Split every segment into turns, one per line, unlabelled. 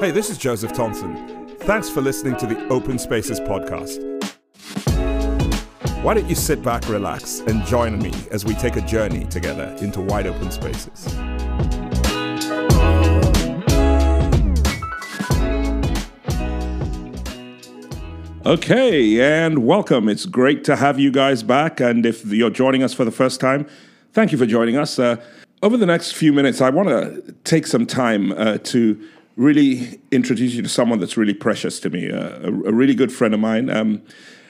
Hey, this is Joseph Thompson. Thanks for listening to the Open Spaces podcast. Why don't you sit back, relax, and join me as we take a journey together into wide open spaces? Okay, and welcome. It's great to have you guys back. And if you're joining us for the first time, thank you for joining us. Uh, over the next few minutes, I want to take some time uh, to really introduce you to someone that's really precious to me, uh, a, a, really good friend of mine. Um,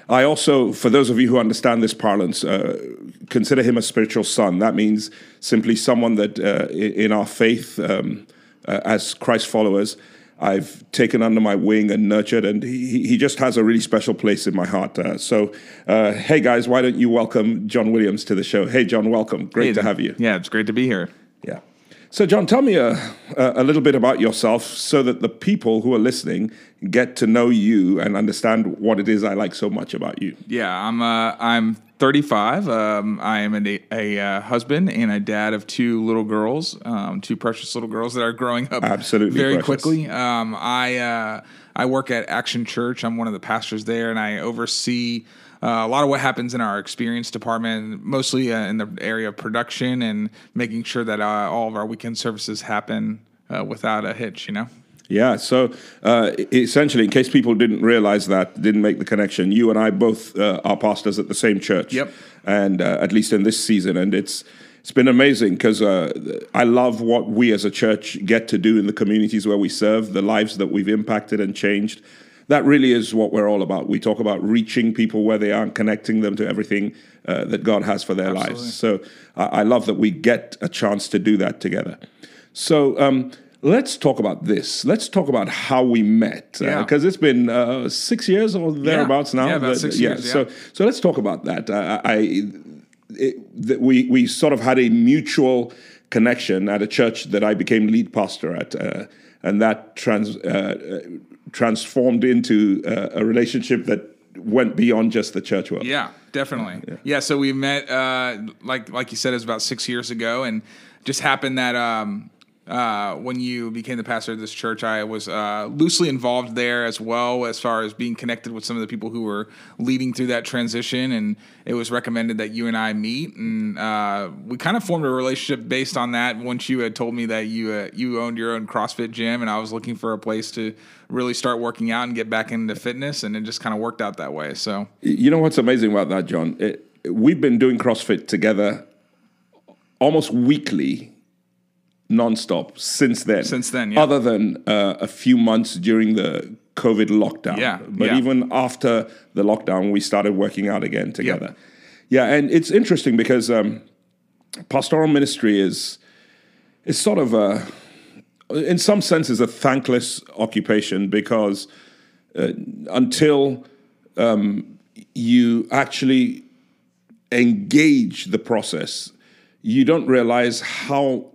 I also, for those of you who understand this parlance, uh, consider him a spiritual son. That means simply someone that uh, in our faith um, uh, as Christ followers, I've taken under my wing and nurtured, and he, he just has a really special place in my heart. Uh, so, uh, hey guys, why don't you welcome John Williams to the show? Hey, John, welcome. Great hey, to have you.
Yeah, it's great to be here.
Yeah. So, John, tell me a, a little bit about yourself so that the people who are listening get to know you and understand what it is I like so much about you.
Yeah, I'm uh, I'm 35. Um, I am a, a uh, husband and a dad of two little girls, um, two precious little girls that are growing up
absolutely
very
precious.
quickly. Um, I uh, I work at Action Church. I'm one of the pastors there, and I oversee. Uh, a lot of what happens in our experience department, mostly uh, in the area of production and making sure that uh, all of our weekend services happen uh, without a hitch, you know?
Yeah. So uh, essentially, in case people didn't realize that, didn't make the connection, you and I both uh, are pastors at the same church.
Yep.
And uh, at least in this season, and it's it's been amazing because uh, I love what we as a church get to do in the communities where we serve, the lives that we've impacted and changed. That really is what we're all about. We talk about reaching people where they are and connecting them to everything uh, that God has for their Absolutely. lives. So I love that we get a chance to do that together. So. Um, Let's talk about this. Let's talk about how we met, because uh, yeah. it's been uh, six years or thereabouts
yeah.
now.
Yeah, about six years.
Yeah. So, so let's talk about that. Uh, I, it, we we sort of had a mutual connection at a church that I became lead pastor at, uh, and that trans uh, transformed into uh, a relationship that went beyond just the church world.
Yeah, definitely. Yeah. yeah so we met, like like you said, it was about six years ago, and just happened that. Um, uh, when you became the pastor of this church, I was uh, loosely involved there as well, as far as being connected with some of the people who were leading through that transition. And it was recommended that you and I meet, and uh, we kind of formed a relationship based on that. Once you had told me that you uh, you owned your own CrossFit gym, and I was looking for a place to really start working out and get back into fitness, and it just kind of worked out that way. So,
you know what's amazing about that, John? It, we've been doing CrossFit together almost weekly nonstop since then.
Since then, yeah.
Other than uh, a few months during the COVID lockdown.
Yeah.
But
yeah.
even after the lockdown, we started working out again together. Yeah, and it's interesting because um, pastoral ministry is is sort of a, in some senses, a thankless occupation because uh, until um, you actually engage the process, you don't realize how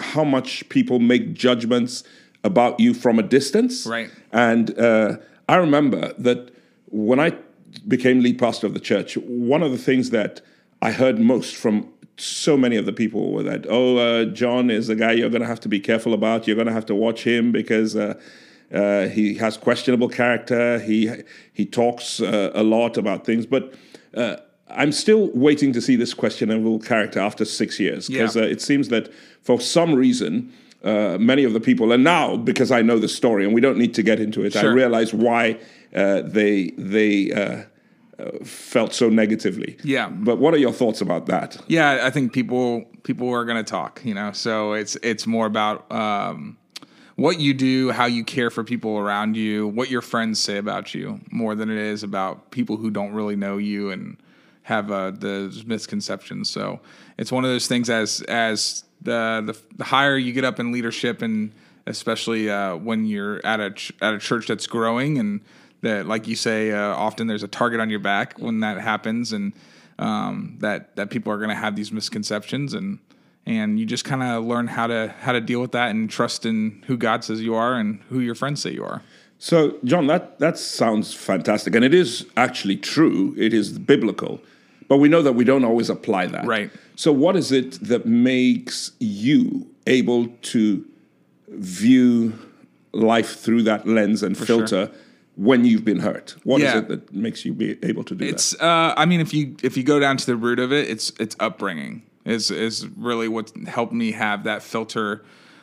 how much people make judgments about you from a distance.
Right.
And uh, I remember that when I became lead pastor of the church, one of the things that I heard most from so many of the people were that, oh, uh, John is a guy you're going to have to be careful about. You're going to have to watch him because uh, uh, he has questionable character. He he talks uh, a lot about things, but uh, I'm still waiting to see this questionable character after six years because yeah. uh, it seems that for some reason, uh, many of the people, and now because I know the story, and we don't need to get into it, sure. I realize why uh, they they uh, uh, felt so negatively.
Yeah.
But what are your thoughts about that?
Yeah, I think people people are going to talk. You know, so it's it's more about. Um, what you do, how you care for people around you, what your friends say about you, more than it is about people who don't really know you and have uh, the misconceptions. So it's one of those things as as the, the, the higher you get up in leadership, and especially uh, when you're at a ch- at a church that's growing, and that like you say, uh, often there's a target on your back when that happens, and um, that that people are going to have these misconceptions and and you just kind of learn how to how to deal with that and trust in who God says you are and who your friends say you are.
So, John, that that sounds fantastic, and it is actually true. It is biblical But we know that we don't always apply that.
Right.
So, what is it that makes you able to view life through that lens and filter when you've been hurt? What is
Yeah.
it that makes you be able to do
It's
that?
uh, I mean if you if you go down to the root of it, it's it's upbringing is is really what helped me have that filter.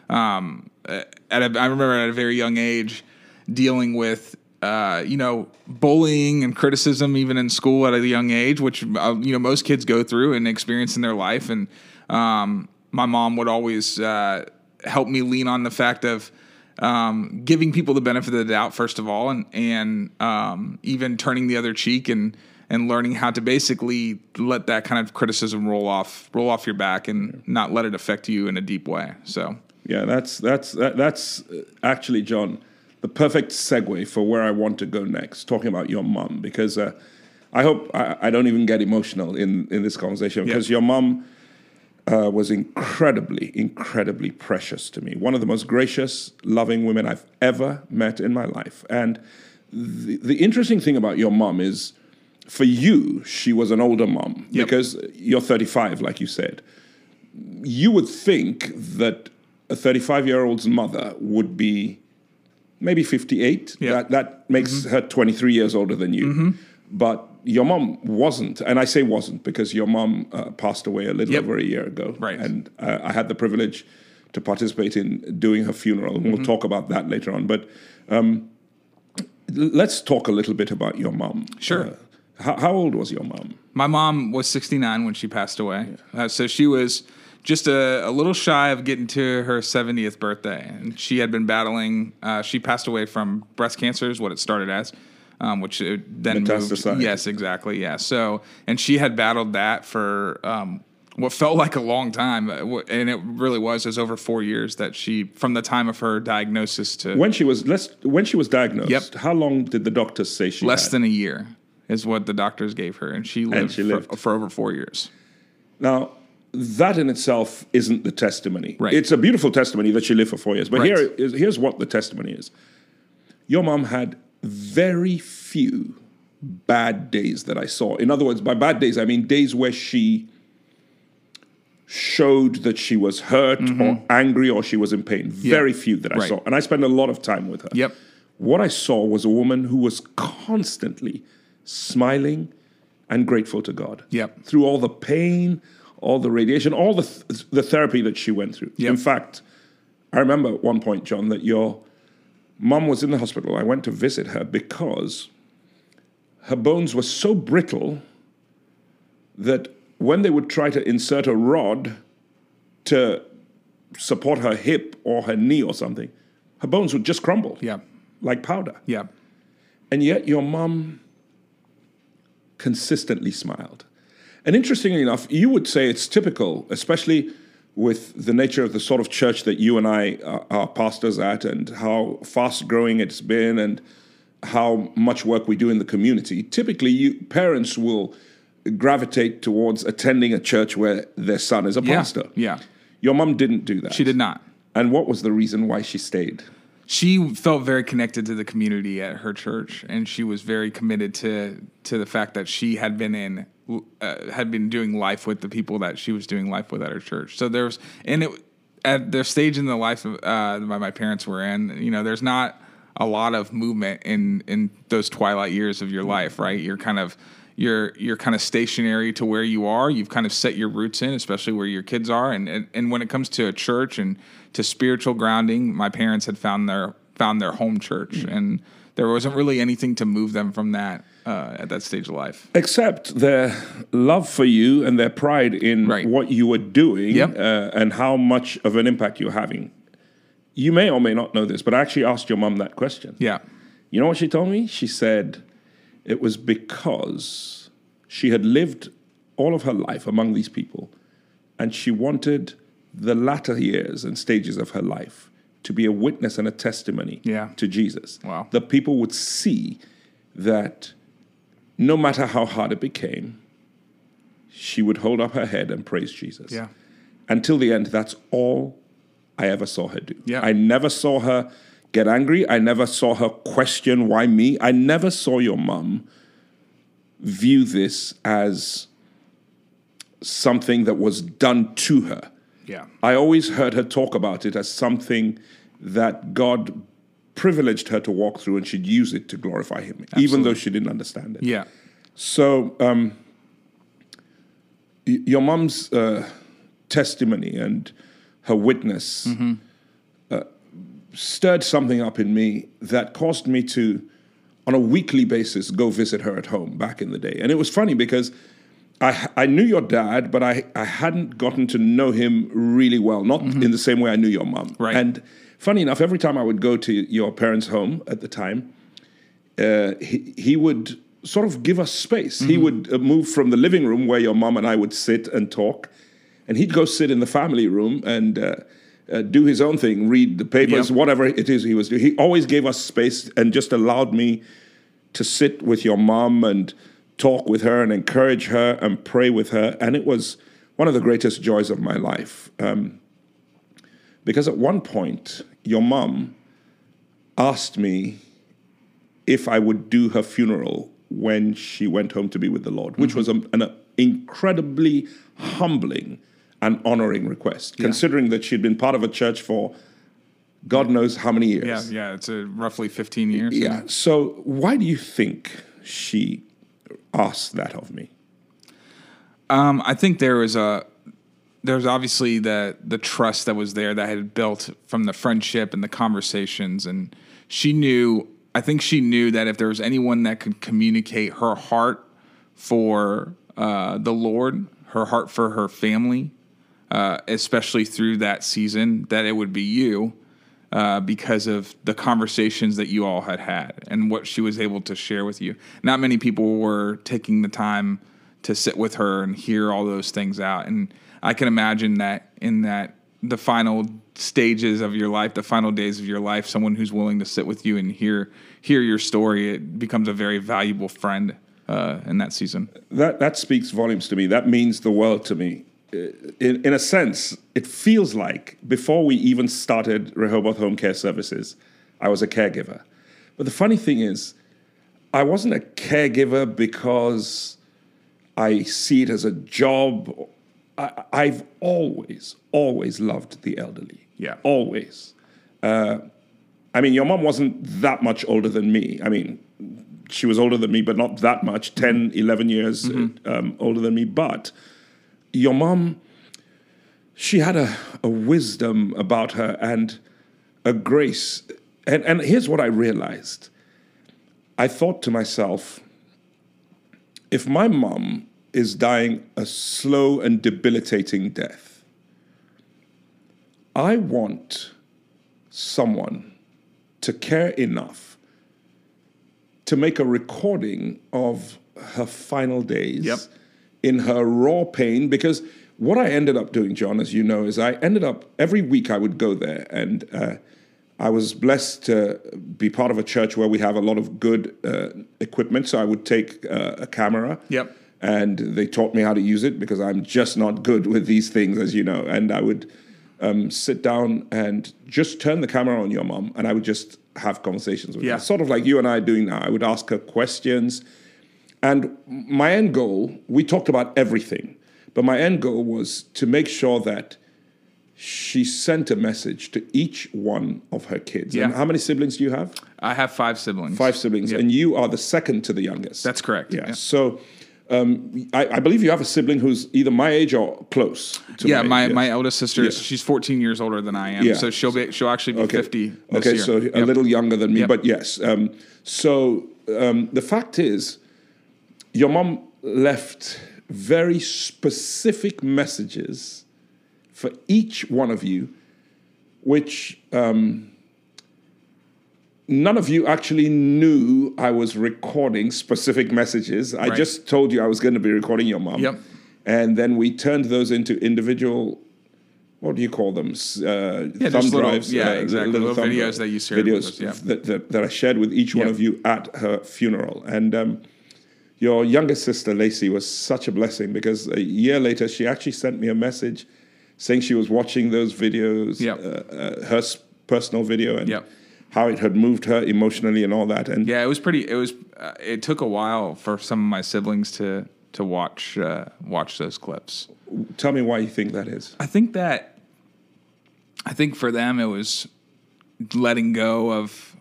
Um, at a, I remember at a very young age dealing with uh, you know bullying and criticism even in school at a young age, which uh, you know most kids go through and experience in their life. And um, my mom would always uh, help me lean on the fact of um, giving people the benefit of the doubt first of all, and and um, even turning the other cheek and and learning how to basically let that kind of criticism roll off roll off your back and not let it affect you in a deep way. So
Yeah, that's that's that, that's uh, actually John, the perfect segue for where I want to go next. Talking about your mom, because uh, I hope I, I don't even get emotional in in this conversation because your mom uh, was incredibly, incredibly precious to me. One of the most gracious, loving women I've ever met in my life. And the, the interesting thing about your mom is, for you, she was an older mom
Yep.
because you're 35, like you said you would think that a 35 year old's mother would be maybe 58.
Yeah.
That, that makes her 23 years older than you. But your mom wasn't. And I say wasn't because your mom uh, passed away a little
Yep.
over a year ago.
Right.
And uh, I had the privilege to participate in doing her funeral. And we'll talk about that later on. But um, let's talk a little bit about your mom.
Sure.
Uh, how, how old was your mom?
My mom was 69 when she passed away. Uh, so she was just a, a little shy of getting to her 70th birthday. And she had been battling, uh, she passed away from breast cancer, is what it started as, um, which it then moved. Yes, exactly. Yeah. So, and she had battled that for um, what felt like a long time. uh, And it really was. It was over four years that she, from the time of her diagnosis to
When she was let's, when she was diagnosed,
Yep.
how long did the doctors say she
less
had?
than a year is what the doctors gave her. And she lived,
she
for-
lived.
for over four years.
Now, that in itself isn't the testimony.
Right.
It's a beautiful testimony that she lived for four years. But
Right.
here is here's what the testimony is. Your mom had very few bad days that I saw. In other words, by bad days, I mean days where she showed that she was hurt or angry or she was in pain. Very few that I
Mm-hmm. Right.
saw. And I spent a lot of time with her.
Yep.
What I saw was a woman who was constantly smiling and grateful to God.
Yep.
Through all the pain, all the radiation, all the th- the therapy that she went through.
Yep.
In fact, I remember at one point, John, that your mom was in the hospital. I went to visit her because her bones were so brittle that when they would try to insert a rod to support her hip or her knee or something, her bones would just crumble
Yeah.
like powder.
Yeah.
And yet your mom consistently smiled. And interestingly enough, you would say it's typical, especially with the nature of the sort of church that you and I are, are pastors at and how fast growing it's been and how much work we do in the community. Typically, you, parents will gravitate towards attending a church where their son is a
Yeah.
pastor.
Yeah.
Your mom didn't do that.
She did not.
And what was the reason why she stayed?
She felt very connected to the community at her church, and she was very committed to to the fact that she had been in uh, had been doing life with the people that she was doing life with at her church. So there's and it at their stage in the life of, uh, my parents were in. You know, there's not a lot of movement in in those twilight years of your life, right? You're kind of you're you're kind of stationary to where you are. You've kind of set your roots in, especially where your kids are. And and, and when it comes to a church and to spiritual grounding, my parents had found their found their home church, and there wasn't really anything to move them from that uh, at that stage of life.
Except their love for you and their pride in
Right.
what you were doing
Yep.
uh, and how much of an impact you're having. You may or may not know this, but I actually asked your mom that question.
Yeah,
You know what she told me? She said it was because she had lived all of her life among these people and she wanted the latter years and stages of her life to be a witness and a testimony
Yeah.
to Jesus.
Wow.
That people would see that no matter how hard it became, she would hold up her head and praise Jesus.
yeah,
Until the end, that's all I ever saw her do.
Yeah.
I never saw her get angry. I never saw her question why me. I never saw your mom view this as something that was done to her.
Yeah.
I always heard her talk about it as something that God privileged her to walk through and she'd use it to glorify Him, even though she didn't understand it.
Yeah.
So, um, y- your mom's uh, testimony and her witness uh, stirred something up in me that caused me to, on a weekly basis, go visit her at home back in the day. And it was funny because I, I knew your dad, but I, I hadn't gotten to know him really well, not in the same way I knew your mom.
Right.
And funny enough, every time I would go to your parents' home at the time, uh, he, he would sort of give us space. He would uh, move from the living room where your mom and I would sit and talk, and he'd go sit in the family room and uh, uh, do his own thing, read the papers,
Yep.
whatever it is he was doing. He always gave us space and just allowed me to sit with your mom and talk with her and encourage her and pray with her. And it was one of the greatest joys of my life. Um, because at one point, your mom asked me if I would do her funeral when she went home to be with the Lord, which was a, an incredibly humbling and honoring request, considering that she'd been part of a church for God knows how many years.
Yeah. Yeah. It's a roughly 15 years.
Yeah. So why do you think she asked that of me?
Um, I think there was a there's obviously the the trust that was there that had built from the friendship and the conversations, and she knew. I think she knew that if there was anyone that could communicate her heart for uh, the Lord, her heart for her family, uh, especially through that season, that it would be you. Uh, because of the conversations that you all had had and what she was able to share with you. Not many people were taking the time to sit with her and hear all those things out. And I can imagine that in that the final stages of your life, the final days of your life, someone who's willing to sit with you and hear hear your story, it becomes a very valuable friend uh, in that season.
That that speaks volumes to me. That means the world to me. Uh, In, in a sense, it feels like before we even started Rehoboth Home Care Services, I was a caregiver. But the funny thing is, I wasn't a caregiver because I see it as a job. I, I've always, always loved the elderly.
Yeah.
Always. Uh, I mean, your mom wasn't that much older than me. I mean, she was older than me, but not that much 10, 11 years um, older than me. But your mom, she had a, a wisdom about her and a grace. And, and here's what I realized I thought to myself, if my mom is dying a slow and debilitating death, I want someone to care enough to make a recording of her final days
Yep.
In her raw pain because what I ended up doing, John, as you know, is I ended up every week I would go there and uh, I was blessed to be part of a church where we have a lot of good uh, equipment. So I would take uh, a camera.
Yep.
And they taught me how to use it because I'm just not good with these things, as you know. And I would um, sit down and just turn the camera on your mom, and I would just have conversations with
Yeah.
her, sort of like you and I are doing now. I would ask her questions, and my end goal, we talked about everything, but my end goal was to make sure that she sent a message to each one of her kids. And
Yeah.
how many siblings do you have?
I have five siblings.
Five siblings,
Yep.
and you are the second to the youngest.
That's correct.
Yeah.
Yeah.
So um, I, I believe you have a sibling who's either my age or close. To
Yeah, my,
age,
my
yes.
eldest sister,
Yeah.
she's 14 years older than I am.
Yeah.
So she'll be she'll actually be
Okay.
50 this
okay,
year.
so a little younger than me,
Yep.
but yes. Um, so um, the fact is, your mom left very specific messages for each one of you, which um, none of you actually knew I was recording specific messages. I
Right.
just told you I was going to be recording your mom.
Yep.
And then we turned those into individual. What do you call them? Uh,
Yeah,
thumb
just little-
drives.
yeah,
uh,
exactly, little
thumb
videos
dri-
that you shared with
videos
us, yeah.
that, that, that I shared with each one of you at her funeral. And um, your youngest sister, Lacey, was such a blessing because a year later, she actually sent me a message saying she was watching those videos,
Yep.
uh, uh, her personal video, and
Yep.
how it had moved her emotionally and all that. And
Yeah, it was pretty. It was. Uh, it took a while for some of my siblings to to watch uh, watch those clips.
Tell me why you think that is.
I think that I think for them it was letting go of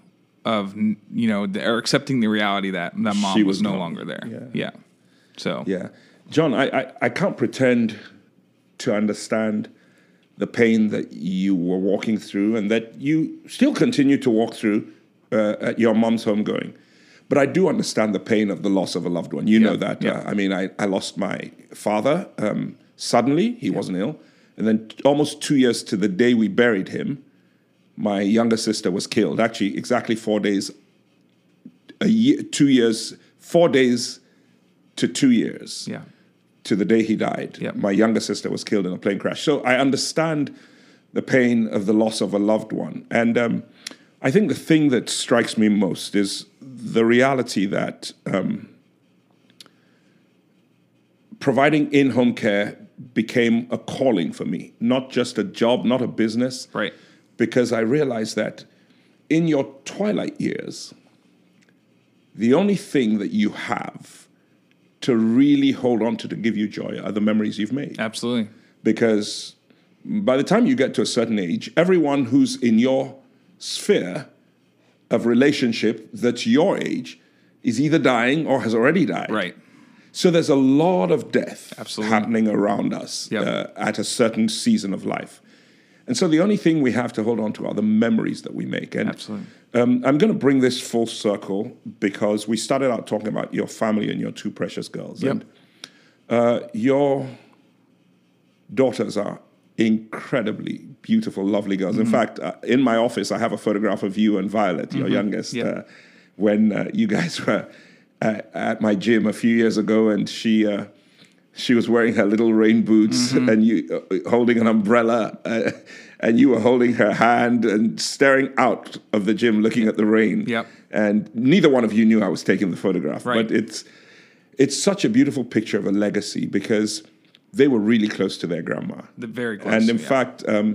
of you know the, or accepting the reality that that mom was,
was
no longer there.
Yeah.
Yeah. So
Yeah. John, I, I, I can't pretend to understand the pain that you were walking through and that you still continue to walk through uh, at your mom's homegoing. But I do understand the pain of the loss of a loved one. You know that.
yeah.
Uh, I mean, I, I lost my father um, suddenly. He wasn't ill. And then t- almost two years to the day we buried him, my younger sister was killed. Actually, exactly four days, a year, two years, four days to two years
yeah.
to the day he died. My younger sister was killed in a plane crash. So I understand the pain of the loss of a loved one. And um, I think the thing that strikes me most is the reality that um, providing in home care became a calling for me, not just a job, not a business.
Right.
Because I realized that in your twilight years, the only thing that you have to really hold on to to give you joy are the memories you've made.
Absolutely.
Because by the time you get to a certain age, everyone who's in your sphere of relationship that's your age is either dying or has already died.
Right.
So there's a lot of death
Absolutely.
happening around us
Yep.
uh, at a certain season of life. And so the only thing we have to hold on to are the memories that we make. And
Absolutely.
um, I'm going to bring this full circle because we started out talking about your family and your two precious girls.
Yep.
And uh, your daughters are incredibly beautiful, lovely girls.
Mm-hmm.
In fact, uh, in my office, I have a photograph of you and Violet, your youngest,
Mm-hmm. Yep.
uh, when uh, you guys were uh, at my gym a few years ago, and she. She was wearing her little rain boots
Mm-hmm.
and you uh, holding an umbrella uh, and you were holding her hand and staring out of the gym looking at the rain
Yep.
and neither one of you knew i was taking the photograph
Right.
but it's it's such a beautiful picture of a legacy because they were really close to their grandma
The very close.
and in
yeah.
fact um,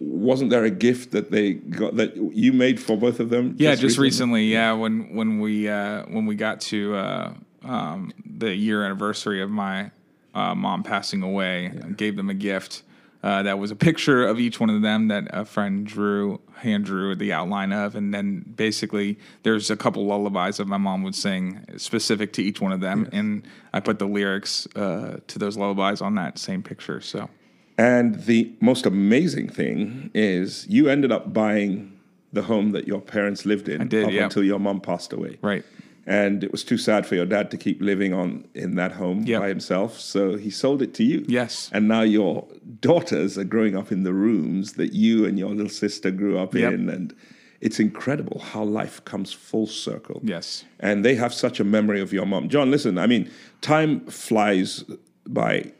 wasn't there a gift that they got that you made for both of them
Yeah, just recently. Yeah, when when we uh, when we got to uh, um, the year anniversary of my uh, mom passing away, I gave them a gift. Uh, that was a picture of each one of them that a friend drew, hand drew the outline of, and then basically there's a couple lullabies that my mom would sing specific to each one of them, and I put the lyrics uh, to those lullabies on that same picture. So
And the most amazing thing is you ended up buying the home that your parents lived in
did,
up
yeah.
until your mom passed away.
right,
And it was too sad for your dad to keep living on in that home
Yep.
by himself. So he sold it to you.
Yes.
And now your daughters are growing up in the rooms that you and your little sister grew up
Yep.
in. And it's incredible how life comes full circle.
yes,
And they have such a memory of your mom. John, listen, I mean, time flies by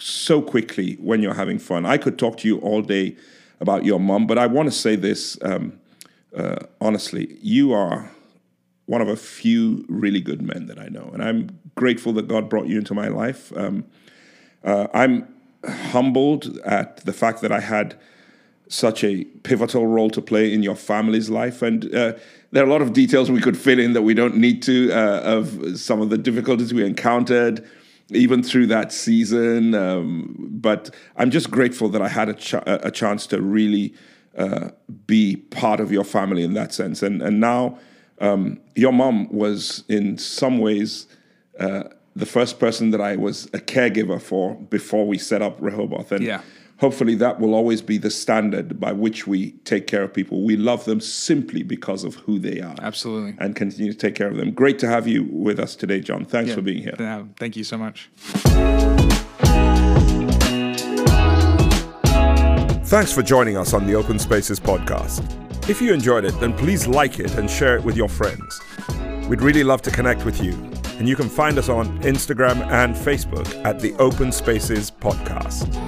so quickly when you're having fun. I could talk to you all day about your mom, but I want to say this um, uh, honestly. You are one of a few really good men that I know. And I'm grateful that God brought you into my life. Um, uh, I'm humbled at the fact that I had such a pivotal role to play in your family's life. And uh, there are a lot of details we could fill in that we don't need to uh, of some of the difficulties we encountered. Even through that season, um, but I'm just grateful that I had a, ch- a chance to really uh, be part of your family in that sense. And and now, um, your mom was in some ways uh, the first person that I was a caregiver for before we set up Rehoboth. And
Yeah.
hopefully that will always be the standard by which we take care of people. We love them simply because of who they are.
absolutely.
And continue to take care of them. Great to have you with us today, John. Thanks for being here.
Yeah, thank you so much.
Thanks for joining us on the Open Spaces podcast. If you enjoyed it, then please like it and share it with your friends. We'd really love to connect with you, and you can find us on Instagram and Facebook at the Open Spaces Podcast.